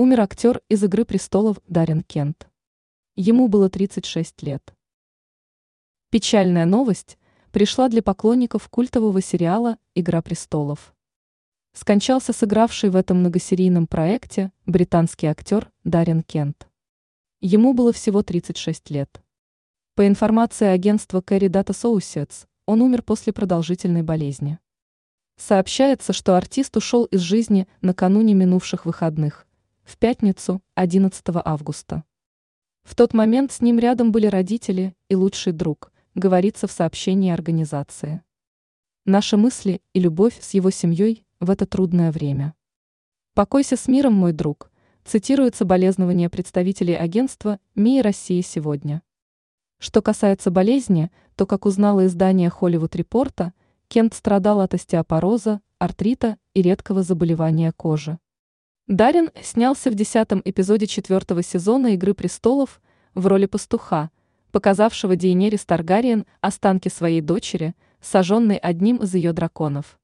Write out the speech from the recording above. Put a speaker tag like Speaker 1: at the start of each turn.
Speaker 1: Умер актер из «Игры престолов» Даррен Кент. Ему было 36 лет. Печальная новость пришла для поклонников культового сериала «Игра престолов». Скончался сыгравший в этом многосерийном проекте британский актер Даррен Кент. Ему было всего 36 лет. По информации агентства Kerry Data Associates, он умер после продолжительной болезни. Сообщается, что артист ушел из жизни накануне минувших выходных, в пятницу, 11 августа. В тот момент с ним рядом были родители и лучший друг, говорится в сообщении организации. Наши мысли и любовь с его семьей в это трудное время. «Покойся с миром, мой друг», цитируется болезнование представителей агентства МИИ России сегодня. Что касается болезни, то, как узнало издание Hollywood Репорта, Кент страдал от остеопороза, артрита и редкого заболевания кожи. Дарин снялся в десятом эпизоде четвертого сезона «Игры престолов» в роли пастуха, показавшего Дейенерис Таргариен останки своей дочери, сожженной одним из ее драконов.